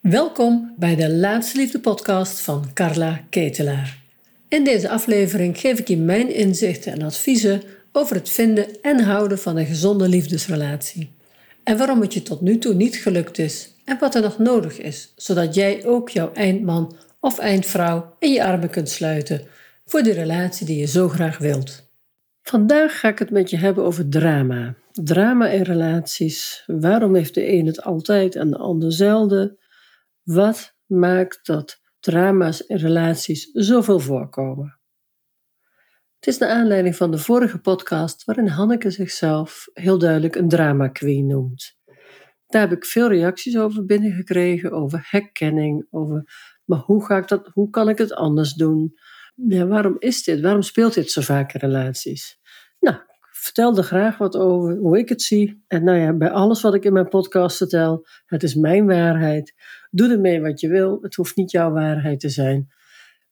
Welkom bij de Laatste Liefde podcast van Carla Ketelaar. In deze aflevering geef ik je mijn inzichten en adviezen over het vinden en houden van een gezonde liefdesrelatie. En waarom het je tot nu toe niet gelukt is en wat er nog nodig is, zodat jij ook jouw eindman of eindvrouw in je armen kunt sluiten voor de relatie die je zo graag wilt. Vandaag ga ik het met je hebben over drama. Drama in relaties. Waarom heeft de een het altijd en de ander zelden? Wat maakt dat drama's in relaties zoveel voorkomen? Het is naar aanleiding van de vorige podcast waarin Hanneke zichzelf heel duidelijk een drama queen noemt. Daar heb ik veel reacties over binnengekregen, over herkenning, over maar hoe, ga ik dat, hoe kan ik het anders doen? Ja, waarom is dit? Waarom speelt dit zo vaak in relaties? Ik vertel er graag wat over, hoe ik het zie. En nou ja, bij alles wat ik in mijn podcast vertel, het is mijn waarheid. Doe ermee wat je wil, het hoeft niet jouw waarheid te zijn.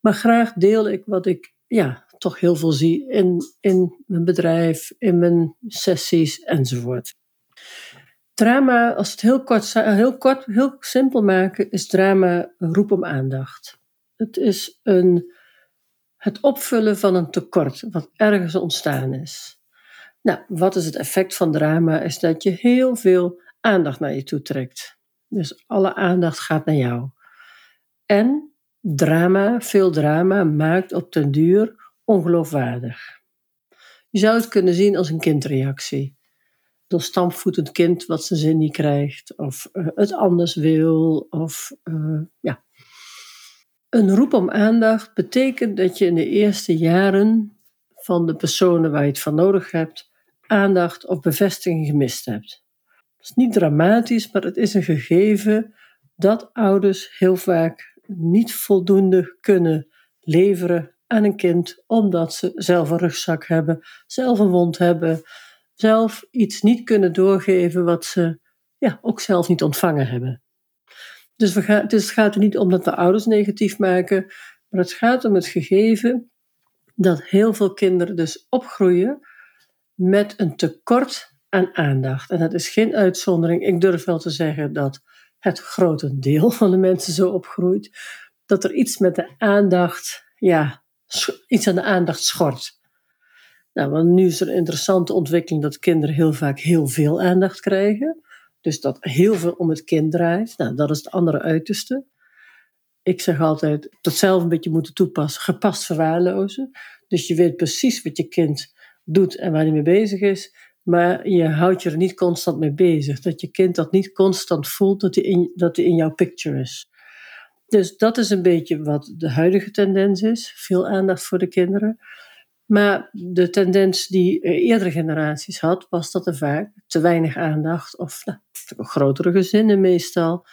Maar graag deel ik wat ik ja, toch heel veel zie in, in mijn bedrijf, in mijn sessies enzovoort. Drama, als het heel kort, heel kort, heel simpel maken, is drama roep om aandacht. Het is een, het opvullen van een tekort wat ergens ontstaan is. Nou, wat is het effect van drama? Is dat je heel veel aandacht naar je toe trekt. Dus alle aandacht gaat naar jou. En drama, veel drama, maakt op den duur ongeloofwaardig. Je zou het kunnen zien als een kindreactie door stampvoetend kind wat zijn zin niet krijgt, of uh, het anders wil, of uh, ja. Een roep om aandacht betekent dat je in de eerste jaren van de personen waar je het van nodig hebt, aandacht of bevestiging gemist hebt. Het is niet dramatisch, maar het is een gegeven dat ouders heel vaak niet voldoende kunnen leveren aan een kind, omdat ze zelf een rugzak hebben, zelf een wond hebben, zelf iets niet kunnen doorgeven wat ze ja, ook zelf niet ontvangen hebben. Dus, we gaan, dus het gaat er niet om dat we ouders negatief maken, maar het gaat om het gegeven dat heel veel kinderen dus opgroeien met een tekort aan aandacht. En dat is geen uitzondering. Ik durf wel te zeggen dat het grote deel van de mensen zo opgroeit, dat er iets met de aandacht, ja, iets aan de aandacht schort. Nou, want nu is er een interessante ontwikkeling dat kinderen heel vaak heel veel aandacht krijgen. Dus dat heel veel om het kind draait. Nou, dat is het andere uiterste. Ik zeg altijd dat zelf een beetje moeten toepassen, gepast verwaarlozen. Dus je weet precies wat je kind doet en waar hij mee bezig is. Maar je houdt je er niet constant mee bezig. Dat je kind dat niet constant voelt dat hij in, dat in jouw picture is. Dus dat is een beetje wat de huidige tendens is. Veel aandacht voor de kinderen. Maar de tendens die eerdere generaties had, was dat er vaak te weinig aandacht, of nou, grotere gezinnen meestal.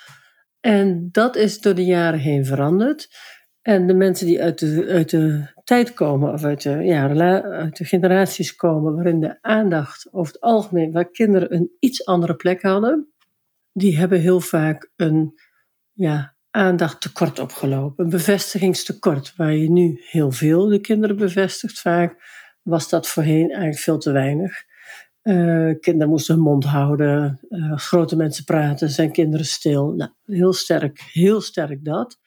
En dat is door de jaren heen veranderd. En de mensen die uit de, uit de tijd komen, of uit de, ja, uit de generaties komen, waarin de aandacht over het algemeen, waar kinderen een iets andere plek hadden, die hebben heel vaak een ja, aandacht tekort opgelopen. Een bevestigingstekort, waar je nu heel veel de kinderen bevestigt. Vaak was dat voorheen eigenlijk veel te weinig. Uh, kinderen moesten hun mond houden, uh, grote mensen praten, zijn kinderen stil. Nou, heel sterk, heel sterk dat.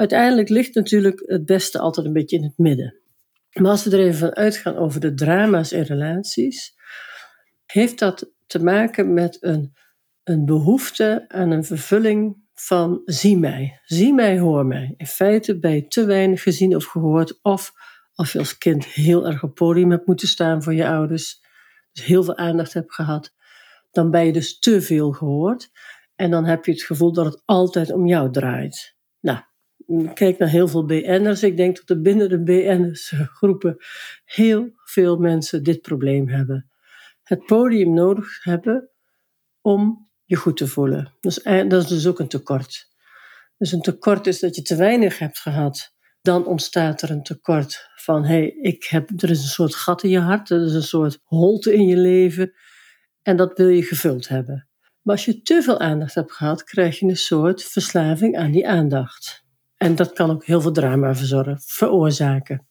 Uiteindelijk ligt natuurlijk het beste altijd een beetje in het midden. Maar als we er even van uitgaan over de drama's in relaties, heeft dat te maken met een, een behoefte aan een vervulling van zie mij, zie mij, hoor mij. In feite ben je te weinig gezien of gehoord, of als je als kind heel erg op podium hebt moeten staan voor je ouders, dus heel veel aandacht hebt gehad, dan ben je dus te veel gehoord. En dan heb je het gevoel dat het altijd om jou draait. Kijk naar heel veel BN'ers. Ik denk dat er binnen de BN'ers groepen heel veel mensen dit probleem hebben. Het podium nodig hebben om je goed te voelen. Dus, dat is dus ook een tekort. Dus een tekort is dat je te weinig hebt gehad. Dan ontstaat er een tekort van, hé, hey, ik heb, er is een soort gat in je hart, er is een soort holte in je leven en dat wil je gevuld hebben. Maar als je te veel aandacht hebt gehad, krijg je een soort verslaving aan die aandacht. En dat kan ook heel veel drama veroorzaken.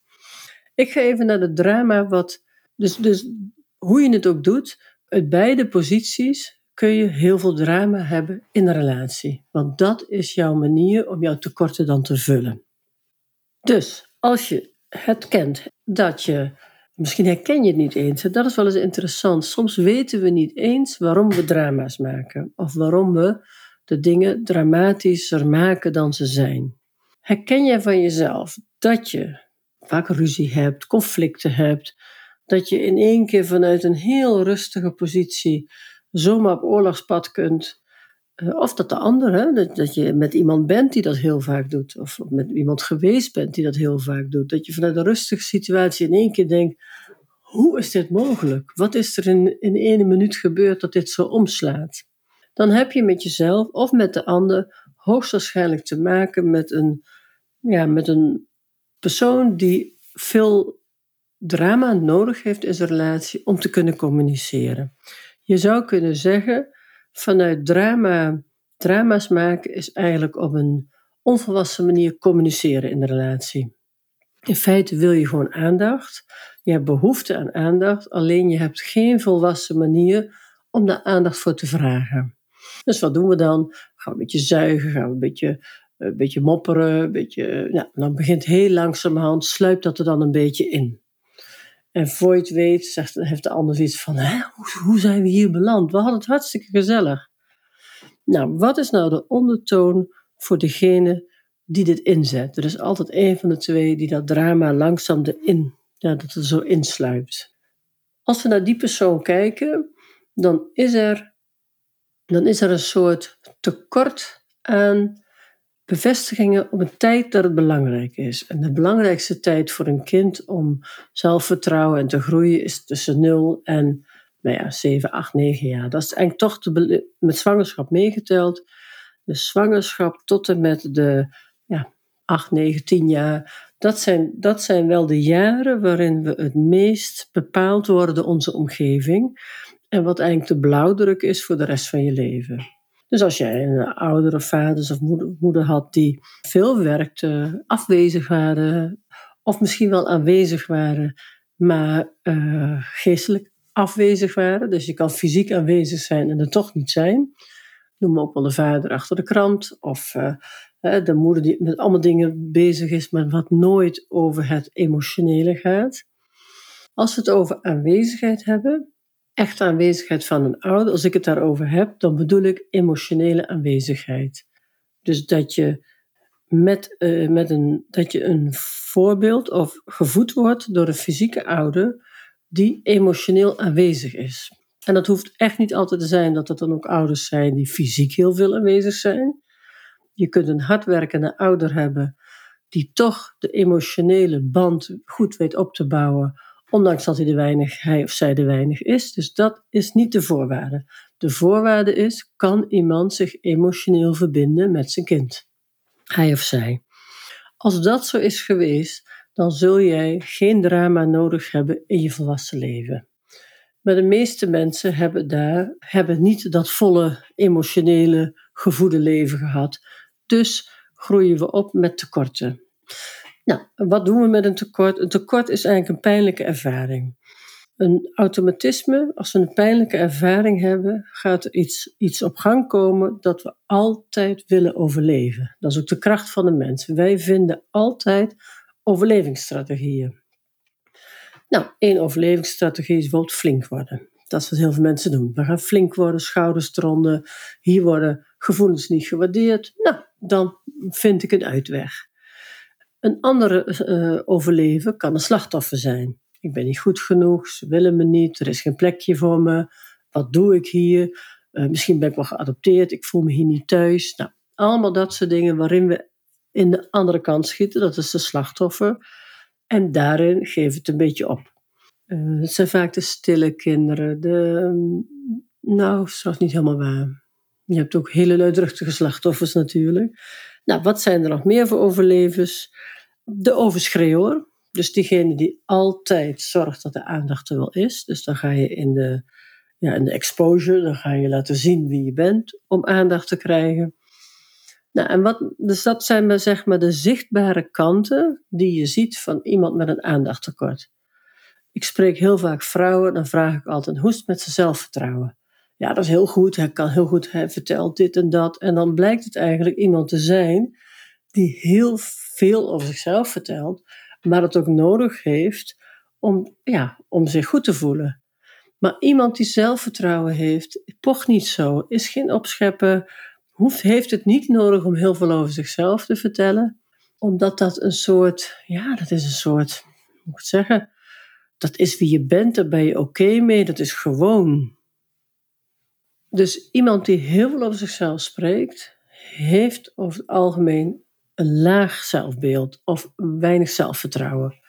Ik ga even naar het drama wat, dus, dus hoe je het ook doet, uit beide posities kun je heel veel drama hebben in een relatie. Want dat is jouw manier om jouw tekorten dan te vullen. Dus als je het kent dat je, misschien herken je het niet eens, dat is wel eens interessant. Soms weten we niet eens waarom we drama's maken of waarom we de dingen dramatischer maken dan ze zijn. Herken jij van jezelf dat je vaak ruzie hebt, conflicten hebt, dat je in één keer vanuit een heel rustige positie zomaar op oorlogspad kunt. Eh, of dat de andere, dat, dat je met iemand bent die dat heel vaak doet. Of met iemand geweest bent die dat heel vaak doet. Dat je vanuit een rustige situatie in één keer denkt: hoe is dit mogelijk? Wat is er in, in ene minuut gebeurd dat dit zo omslaat? Dan heb je met jezelf of met de ander hoogstwaarschijnlijk te maken met een, ja, met een persoon die veel drama nodig heeft in zijn relatie om te kunnen communiceren. Je zou kunnen zeggen, vanuit drama, drama's maken is eigenlijk op een onvolwassen manier communiceren in de relatie. In feite wil je gewoon aandacht. Je hebt behoefte aan aandacht, alleen je hebt geen volwassen manier om daar aandacht voor te vragen. Dus wat doen we dan? Gaan we een beetje zuigen, gaan we een beetje, een beetje mopperen, een beetje, nou, dan begint heel langzamerhand, sluipt dat er dan een beetje in. En voor je het weet, zegt, heeft de ander iets van: Hè, hoe, hoe zijn we hier beland? We hadden het hartstikke gezellig. Nou, wat is nou de ondertoon voor degene die dit inzet? Er is altijd een van de twee die dat drama langzaam erin, ja, dat het zo insluipt. Als we naar die persoon kijken, dan is er, dan is er een soort tekort aan bevestigingen op een tijd dat het belangrijk is. En de belangrijkste tijd voor een kind om zelfvertrouwen en te groeien is tussen 0 en nou ja, 7, 8, 9 jaar. Dat is eigenlijk toch met zwangerschap meegeteld. De zwangerschap tot en met de ja, 8, 9, 10 jaar. Dat zijn, dat zijn wel de jaren waarin we het meest bepaald worden onze omgeving. En wat eigenlijk de blauwdruk is voor de rest van je leven. Dus als jij een oudere vader of moeder, had die veel werkte, afwezig waren, of misschien wel aanwezig waren, maar uh, geestelijk afwezig waren. Dus je kan fysiek aanwezig zijn en er toch niet zijn. Noem ook wel de vader achter de krant, of uh, de moeder die met allemaal dingen bezig is, maar wat nooit over het emotionele gaat. Als we het over aanwezigheid hebben, echte aanwezigheid van een ouder, als ik het daarover heb, dan bedoel ik emotionele aanwezigheid. Dus dat je met, uh, met een, dat je een voorbeeld of gevoed wordt door een fysieke ouder die emotioneel aanwezig is. En dat hoeft echt niet altijd te zijn dat het dan ook ouders zijn die fysiek heel veel aanwezig zijn. Je kunt een hardwerkende ouder hebben die toch de emotionele band goed weet op te bouwen ondanks dat hij, de weinig, hij of zij de weinig is. Dus dat is niet de voorwaarde. De voorwaarde is, kan iemand zich emotioneel verbinden met zijn kind? Hij of zij. Als dat zo is geweest, dan zul jij geen drama nodig hebben in je volwassen leven. Maar de meeste mensen hebben daar hebben niet dat volle emotionele gevoede leven gehad. Dus groeien we op met tekorten. Nou, wat doen we met een tekort? Een tekort is eigenlijk een pijnlijke ervaring. Een automatisme, als we een pijnlijke ervaring hebben, gaat er iets, iets op gang komen dat we altijd willen overleven. Dat is ook de kracht van de mens. Wij vinden altijd overlevingsstrategieën. Nou, één overlevingsstrategie is bijvoorbeeld flink worden. Dat is wat heel veel mensen doen. We gaan flink worden, schouders tronden. Hier worden gevoelens niet gewaardeerd. Nou, dan vind ik een uitweg. Een andere uh, overleven kan een slachtoffer zijn. Ik ben niet goed genoeg, ze willen me niet, er is geen plekje voor me. Wat doe ik hier? Uh, misschien ben ik wel geadopteerd, ik voel me hier niet thuis. Nou, allemaal dat soort dingen waarin we in de andere kant schieten, dat is de slachtoffer. En daarin we het een beetje op. Uh, het zijn vaak de stille kinderen, de. Nou, dat is niet helemaal waar. Je hebt ook hele luidruchtige slachtoffers natuurlijk. Nou, wat zijn er nog meer voor overlevers? De overschreeuwer. Dus diegene die altijd zorgt dat de aandacht er wel is. Dus dan ga je in de, ja, in de exposure, dan ga je laten zien wie je bent om aandacht te krijgen. Nou, en wat, dus dat zijn zeg maar de zichtbare kanten die je ziet van iemand met een aandachttekort. Ik spreek heel vaak vrouwen, dan vraag ik altijd: hoe is het met zijn zelfvertrouwen? Ja, dat is heel goed, hij kan heel goed, hij vertelt dit en dat. En dan blijkt het eigenlijk iemand te zijn die heel veel over zichzelf vertelt, maar het ook nodig heeft om, ja, om zich goed te voelen. Maar iemand die zelfvertrouwen heeft, pocht niet zo, is geen opschepper, hoeft, heeft het niet nodig om heel veel over zichzelf te vertellen, omdat dat een soort, ja, dat is een soort, hoe moet ik zeggen, dat is wie je bent, daar ben je oké mee, dat is gewoon. Dus iemand die heel veel over zichzelf spreekt, heeft over het algemeen een laag zelfbeeld of weinig zelfvertrouwen.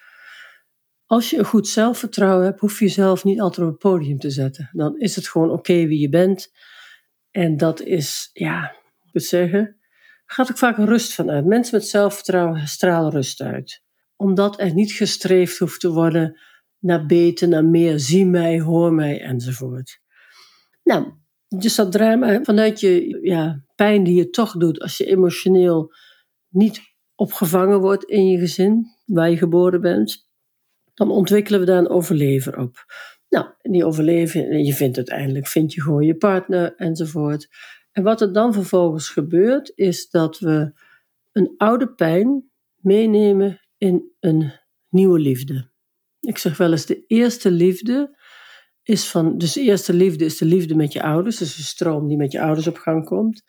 Als je een goed zelfvertrouwen hebt, hoef je jezelf niet altijd op het podium te zetten. Dan is het gewoon oké wie je bent. En dat is, ja, ik zeggen, gaat ook vaak rust vanuit. Mensen met zelfvertrouwen stralen rust uit. Omdat er niet gestreefd hoeft te worden naar beter, naar meer, zie mij, hoor mij enzovoort. Nou, dus dat drama vanuit je ja, pijn die je toch doet als je emotioneel niet opgevangen wordt in je gezin waar je geboren bent, dan ontwikkelen we daar een overlever op. Nou, die overleven, je vindt uiteindelijk, vind je gewoon je partner enzovoort. En wat er dan vervolgens gebeurt, is dat we een oude pijn meenemen in een nieuwe liefde. Ik zeg wel eens, de eerste liefde is van, dus de eerste liefde is de liefde met je ouders, dus de stroom die met je ouders op gang komt.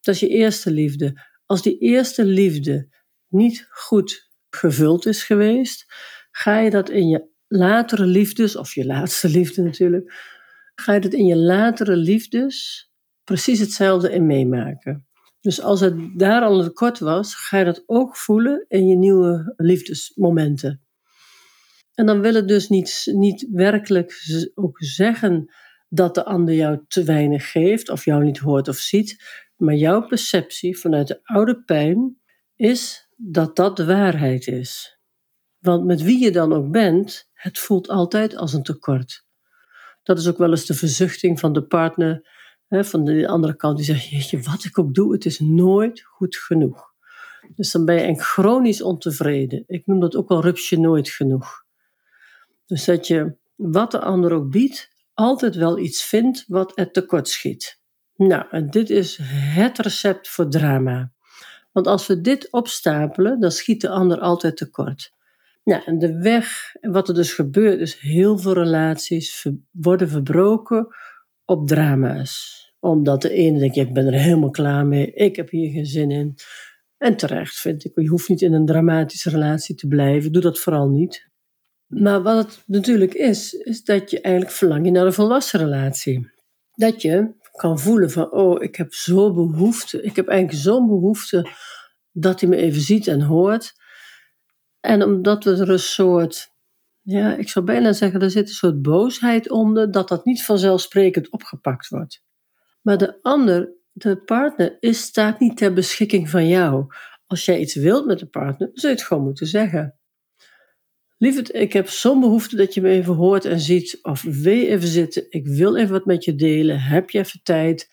Dat is je eerste liefde. Als die eerste liefde niet goed gevuld is geweest, ga je dat in je latere liefdes, of je laatste liefde natuurlijk, ga je dat in je latere liefdes precies hetzelfde in meemaken. Dus als het daar al een tekort was, ga je dat ook voelen in je nieuwe liefdesmomenten. En dan wil het dus niet, niet werkelijk ook zeggen dat de ander jou te weinig geeft of jou niet hoort of ziet, maar jouw perceptie vanuit de oude pijn is dat dat de waarheid is. Want met wie je dan ook bent, het voelt altijd als een tekort. Dat is ook wel eens de verzuchting van de partner, hè, van de andere kant, die zegt: Jeetje, wat ik ook doe, het is nooit goed genoeg. Dus dan ben je chronisch ontevreden. Ik noem dat ook wel rupsje nooit genoeg. Dus dat je, wat de ander ook biedt, altijd wel iets vindt wat er tekort schiet. Nou, en dit is het recept voor drama. Want als we dit opstapelen, dan schiet de ander altijd tekort. Nou, en de weg, wat er dus gebeurt, is heel veel relaties worden verbroken op drama's. Omdat de ene denkt, ik ben er helemaal klaar mee, ik heb hier geen zin in. En terecht vind ik, je hoeft niet in een dramatische relatie te blijven, doe dat vooral niet. Maar wat het natuurlijk is, is dat je eigenlijk verlang je naar een volwassen relatie. Dat je kan voelen van, oh, ik heb zo behoefte, ik heb eigenlijk zo'n behoefte dat hij me even ziet en hoort. En omdat we er een soort, ja, ik zou bijna zeggen, er zit een soort boosheid onder, dat dat niet vanzelfsprekend opgepakt wordt. Maar de ander, de partner, is, staat niet ter beschikking van jou. Als jij iets wilt met de partner, zul je het gewoon moeten zeggen. Lieverd, ik heb zo'n behoefte dat je me even hoort en ziet. Of je even zitten? Ik wil even wat met je delen. Heb je even tijd?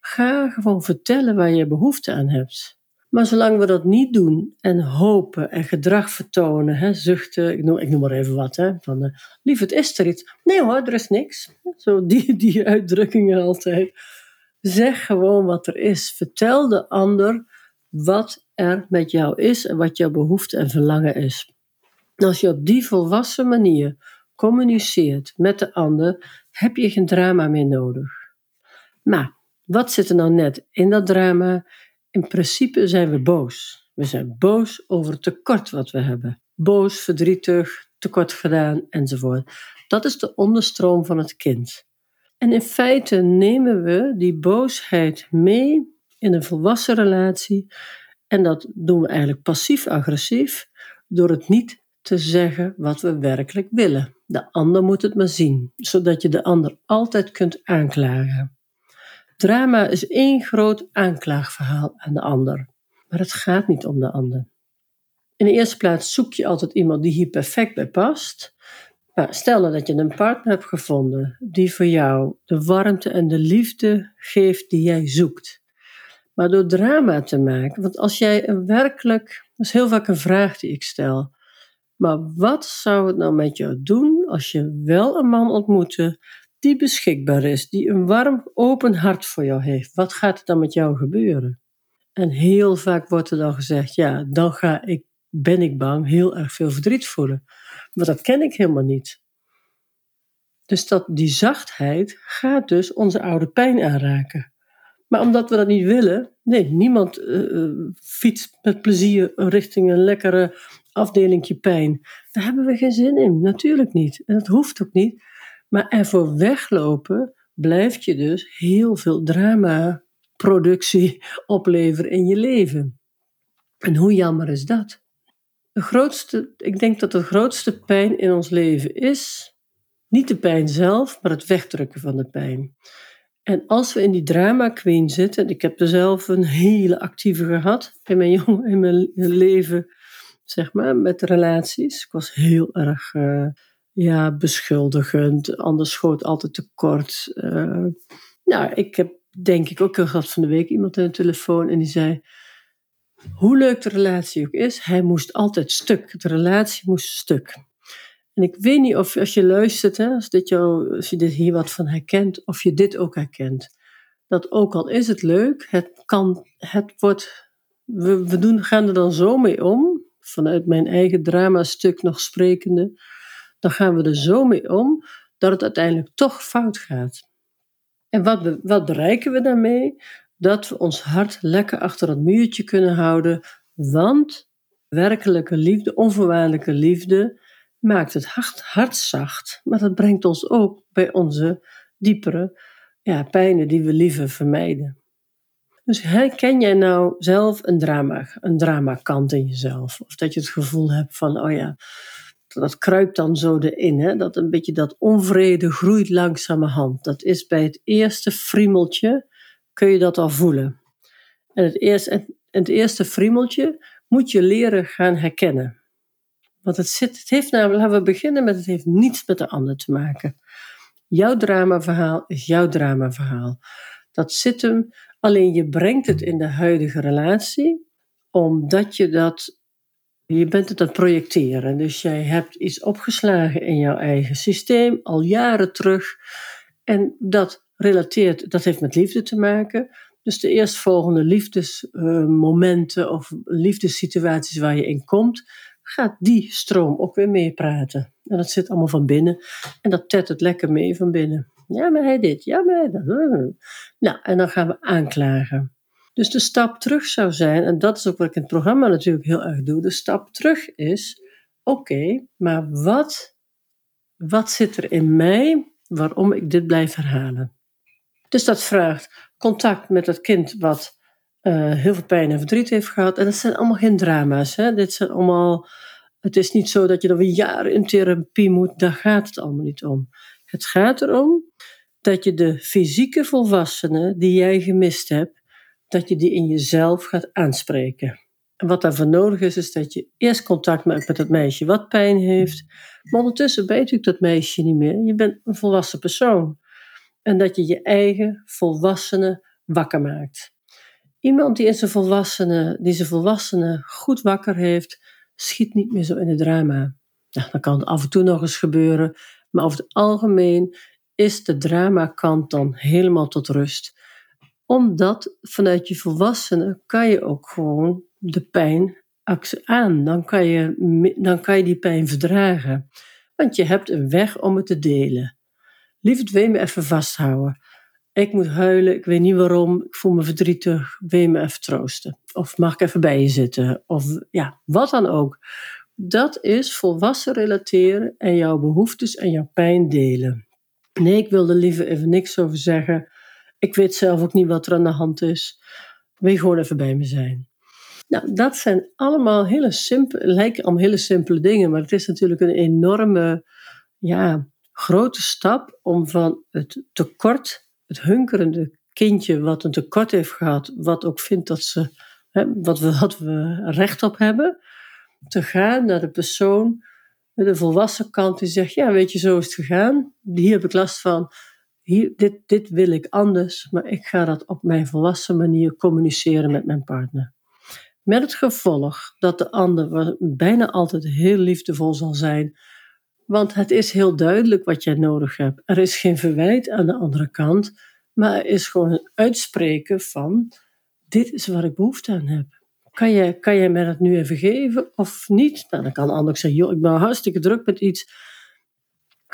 Ga gewoon vertellen waar je behoefte aan hebt. Maar zolang we dat niet doen en hopen en gedrag vertonen, hè, zuchten, ik noem, ik noem maar even wat, hè, van uh, is er iets? Nee hoor, er is niks. Zo die, die uitdrukkingen altijd. Zeg gewoon wat er is. Vertel de ander wat er met jou is en wat jouw behoefte en verlangen is als je op die volwassen manier communiceert met de ander, heb je geen drama meer nodig. Maar wat zit er nou net in dat drama? In principe zijn we boos. We zijn boos over het tekort wat we hebben. Boos, verdrietig, tekort gedaan enzovoort. Dat is de onderstroom van het kind. En in feite nemen we die boosheid mee in een volwassen relatie. En dat doen we eigenlijk passief-agressief door het niet te zeggen wat we werkelijk willen. De ander moet het maar zien, zodat je de ander altijd kunt aanklagen. Drama is één groot aanklaagverhaal aan de ander, maar het gaat niet om de ander. In de eerste plaats zoek je altijd iemand die hier perfect bij past. Stel nou dat je een partner hebt gevonden die voor jou de warmte en de liefde geeft die jij zoekt. Maar door drama te maken, want als jij een werkelijk, dat is heel vaak een vraag die ik stel, maar wat zou het nou met jou doen als je wel een man ontmoette die beschikbaar is, die een warm, open hart voor jou heeft, wat gaat er dan met jou gebeuren? En heel vaak wordt er dan gezegd, ja, dan ga ik, ben ik bang, heel erg veel verdriet voelen. Maar dat ken ik helemaal niet. Dus dat, die zachtheid gaat dus onze oude pijn aanraken. Maar omdat we dat niet willen, nee, niemand uh, fietst met plezier richting een lekkere afdelingje pijn. Daar hebben we geen zin in, natuurlijk niet. En dat hoeft ook niet. Maar ervoor weglopen blijft je dus heel veel drama, productie opleveren in je leven. En hoe jammer is dat? De grootste, ik denk dat de grootste pijn in ons leven is niet de pijn zelf, maar het wegdrukken van de pijn. En als we in die drama queen zitten, ik heb er zelf een hele actieve gehad in mijn, jong, in mijn leven, zeg maar, met relaties. Ik was heel erg uh, ja, beschuldigend, anders schoot altijd tekort. Uh, nou, ik heb denk ik ook gehad van de week iemand aan de telefoon en die zei, hoe leuk de relatie ook is, hij moest altijd stuk. De relatie moest stuk. En ik weet niet of als je luistert, hè, als, dit jou, als je dit hier wat van herkent, of je dit ook herkent. Dat ook al is het leuk, het kan, het wordt, we, we doen, gaan er dan zo mee om, vanuit mijn eigen drama-stuk nog sprekende, dan gaan we er zo mee om dat het uiteindelijk toch fout gaat. En wat, wat bereiken we daarmee? Dat we ons hart lekker achter het muurtje kunnen houden, want werkelijke liefde, onvoorwaardelijke liefde, maakt het hart, hart zacht, maar dat brengt ons ook bij onze diepere ja, pijnen die we liever vermijden. Dus herken jij nou zelf een drama, een dramakant in jezelf? Of dat je het gevoel hebt van, oh ja, dat kruipt dan zo erin. Hè? Dat een beetje dat onvrede groeit langzamerhand. Dat is bij het eerste friemeltje, kun je dat al voelen. En het eerste, het eerste friemeltje moet je leren gaan herkennen. Want het, zit, het heeft namelijk, laten we beginnen met, het heeft niets met de ander te maken. Jouw dramaverhaal is jouw dramaverhaal. Dat zit hem, alleen je brengt het in de huidige relatie, omdat je dat, je bent het aan het projecteren. Dus jij hebt iets opgeslagen in jouw eigen systeem, al jaren terug. En dat relateert, dat heeft met liefde te maken. Dus de eerstvolgende liefdesmomenten of liefdessituaties waar je in komt, gaat die stroom ook weer meepraten. En dat zit allemaal van binnen. En dat tet het lekker mee van binnen. Ja, maar hij dit, ja, maar hij dat. Nou, en dan gaan we aanklagen. Dus de stap terug zou zijn, en dat is ook wat ik in het programma natuurlijk heel erg doe. De stap terug is: oké, maar wat, wat zit er in mij waarom ik dit blijf herhalen? Dus dat vraagt contact met het kind wat uh, heel veel pijn en verdriet heeft gehad. En dat zijn allemaal geen drama's. Hè? Dit zijn allemaal. Het is niet zo dat je dan weer jaren in therapie moet. Daar gaat het allemaal niet om. Het gaat erom dat je de fysieke volwassenen die jij gemist hebt, dat je die in jezelf gaat aanspreken. En wat daarvoor nodig is, is dat je eerst contact maakt met het meisje wat pijn heeft. Maar ondertussen ben je natuurlijk dat meisje niet meer. Je bent een volwassen persoon. En dat je je eigen volwassenen wakker maakt. Iemand die, in zijn volwassenen, die zijn volwassenen goed wakker heeft, schiet niet meer zo in het drama. Nou, dan kan af en toe nog eens gebeuren, maar over het algemeen is de dramakant dan helemaal tot rust. Omdat vanuit je volwassenen kan je ook gewoon de pijn aan. Dan kan je, dan kan je die pijn verdragen. Want je hebt een weg om het te delen. Liefst wil me even vasthouden. Ik moet huilen, ik weet niet waarom, ik voel me verdrietig, wil je me even troosten? Of mag ik even bij je zitten? Of ja, wat dan ook. Dat is volwassen relateren en jouw behoeftes en jouw pijn delen. Nee, ik wil er liever even niks over zeggen. Ik weet zelf ook niet wat er aan de hand is. Wil je gewoon even bij me zijn? Nou, dat zijn allemaal hele simpele, lijken allemaal hele simpele dingen, maar het is natuurlijk een enorme, ja, grote stap om van het tekort het hunkerende kindje wat een tekort heeft gehad, wat ook vindt dat ze, hè, wat, we, wat we recht op hebben, te gaan naar de persoon, de volwassen kant, die zegt, ja weet je, zo is het gegaan, hier heb ik last van, hier, dit, dit wil ik anders, maar ik ga dat op mijn volwassen manier communiceren met mijn partner. Met het gevolg dat de ander bijna altijd heel liefdevol zal zijn, Want het is heel duidelijk wat jij nodig hebt. Er is geen verwijt aan de andere kant, maar er is gewoon een uitspreken van: dit is waar ik behoefte aan heb. Kan jij, kan jij mij dat nu even geven of niet? Nou, dan kan de ander zeggen: joh, ik ben hartstikke druk met iets.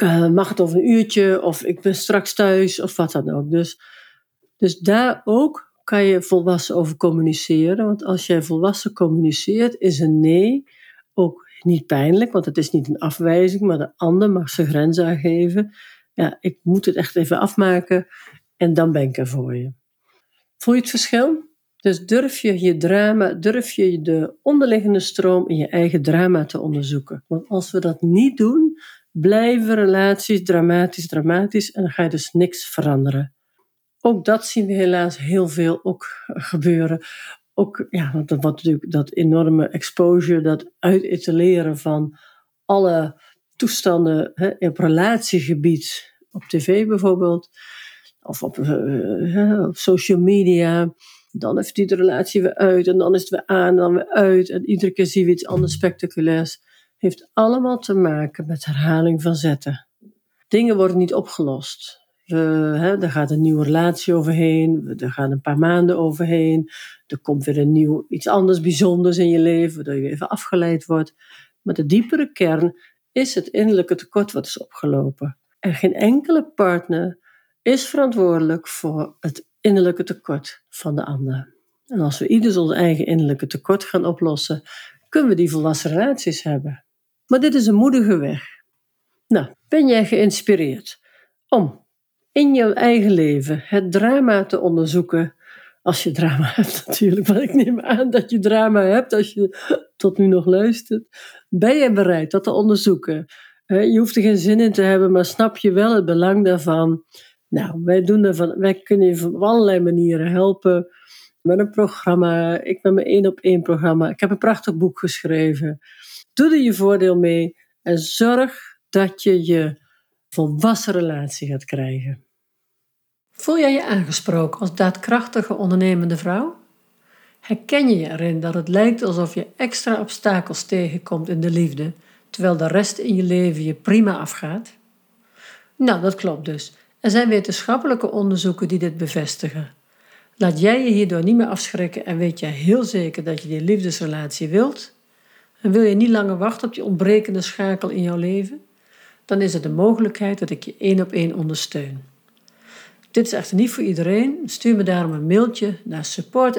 Uh, mag het over een uurtje of ik ben straks thuis of wat dan ook. Dus, dus daar ook kan je volwassen over communiceren. Want als jij volwassen communiceert, is een nee ook niet pijnlijk, want het is niet een afwijzing, maar de ander mag zijn grens aangeven. Ja, ik moet het echt even afmaken en dan ben ik er voor je. Voel je het verschil? Dus durf je je drama, durf je de onderliggende stroom in je eigen drama te onderzoeken. Want als we dat niet doen, blijven relaties dramatisch, dramatisch en dan ga je dus niks veranderen. Ook dat zien we helaas heel veel ook gebeuren ook, ja, wat natuurlijk dat enorme exposure, dat uitetaleren van alle toestanden hè, op relatiegebied, op tv bijvoorbeeld, of op, uh, op social media. Dan heeft die de relatie weer uit en dan is het weer aan en dan weer uit. En iedere keer zien we iets anders spectaculairs. Heeft allemaal te maken met herhaling van zetten. Dingen worden niet opgelost. We, er gaat een nieuwe relatie overheen, er gaan een paar maanden overheen, er komt weer een nieuw, iets anders bijzonders in je leven, waardoor je even afgeleid wordt. Maar de diepere kern is het innerlijke tekort wat is opgelopen. En geen enkele partner is verantwoordelijk voor het innerlijke tekort van de ander. En als we ieder ons eigen innerlijke tekort gaan oplossen, kunnen we die volwassen relaties hebben. Maar dit is een moedige weg. Nou, ben jij geïnspireerd om in jouw eigen leven het drama te onderzoeken. Als je drama hebt natuurlijk, want ik neem aan dat je drama hebt als je tot nu nog luistert. Ben je bereid dat te onderzoeken? Je hoeft er geen zin in te hebben, maar snap je wel het belang daarvan? Nou, wij, doen ervan, wij kunnen je op allerlei manieren helpen. Met een programma, ik ben mijn één op één programma. Ik heb een prachtig boek geschreven. Doe er je voordeel mee en zorg dat je je volwassen relatie gaat krijgen. Voel jij je aangesproken als daadkrachtige ondernemende vrouw? Herken je je erin dat het lijkt alsof je extra obstakels tegenkomt in de liefde, terwijl de rest in je leven je prima afgaat? Nou, dat klopt dus. Er zijn wetenschappelijke onderzoeken die dit bevestigen. Laat jij je hierdoor niet meer afschrikken en weet jij heel zeker dat je die liefdesrelatie wilt? En wil je niet langer wachten op die ontbrekende schakel in jouw leven? Dan is er de mogelijkheid dat ik je één op één ondersteun. Dit is echter niet voor iedereen. Stuur me daarom een mailtje naar support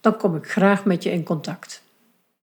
Dan kom ik graag met je in contact.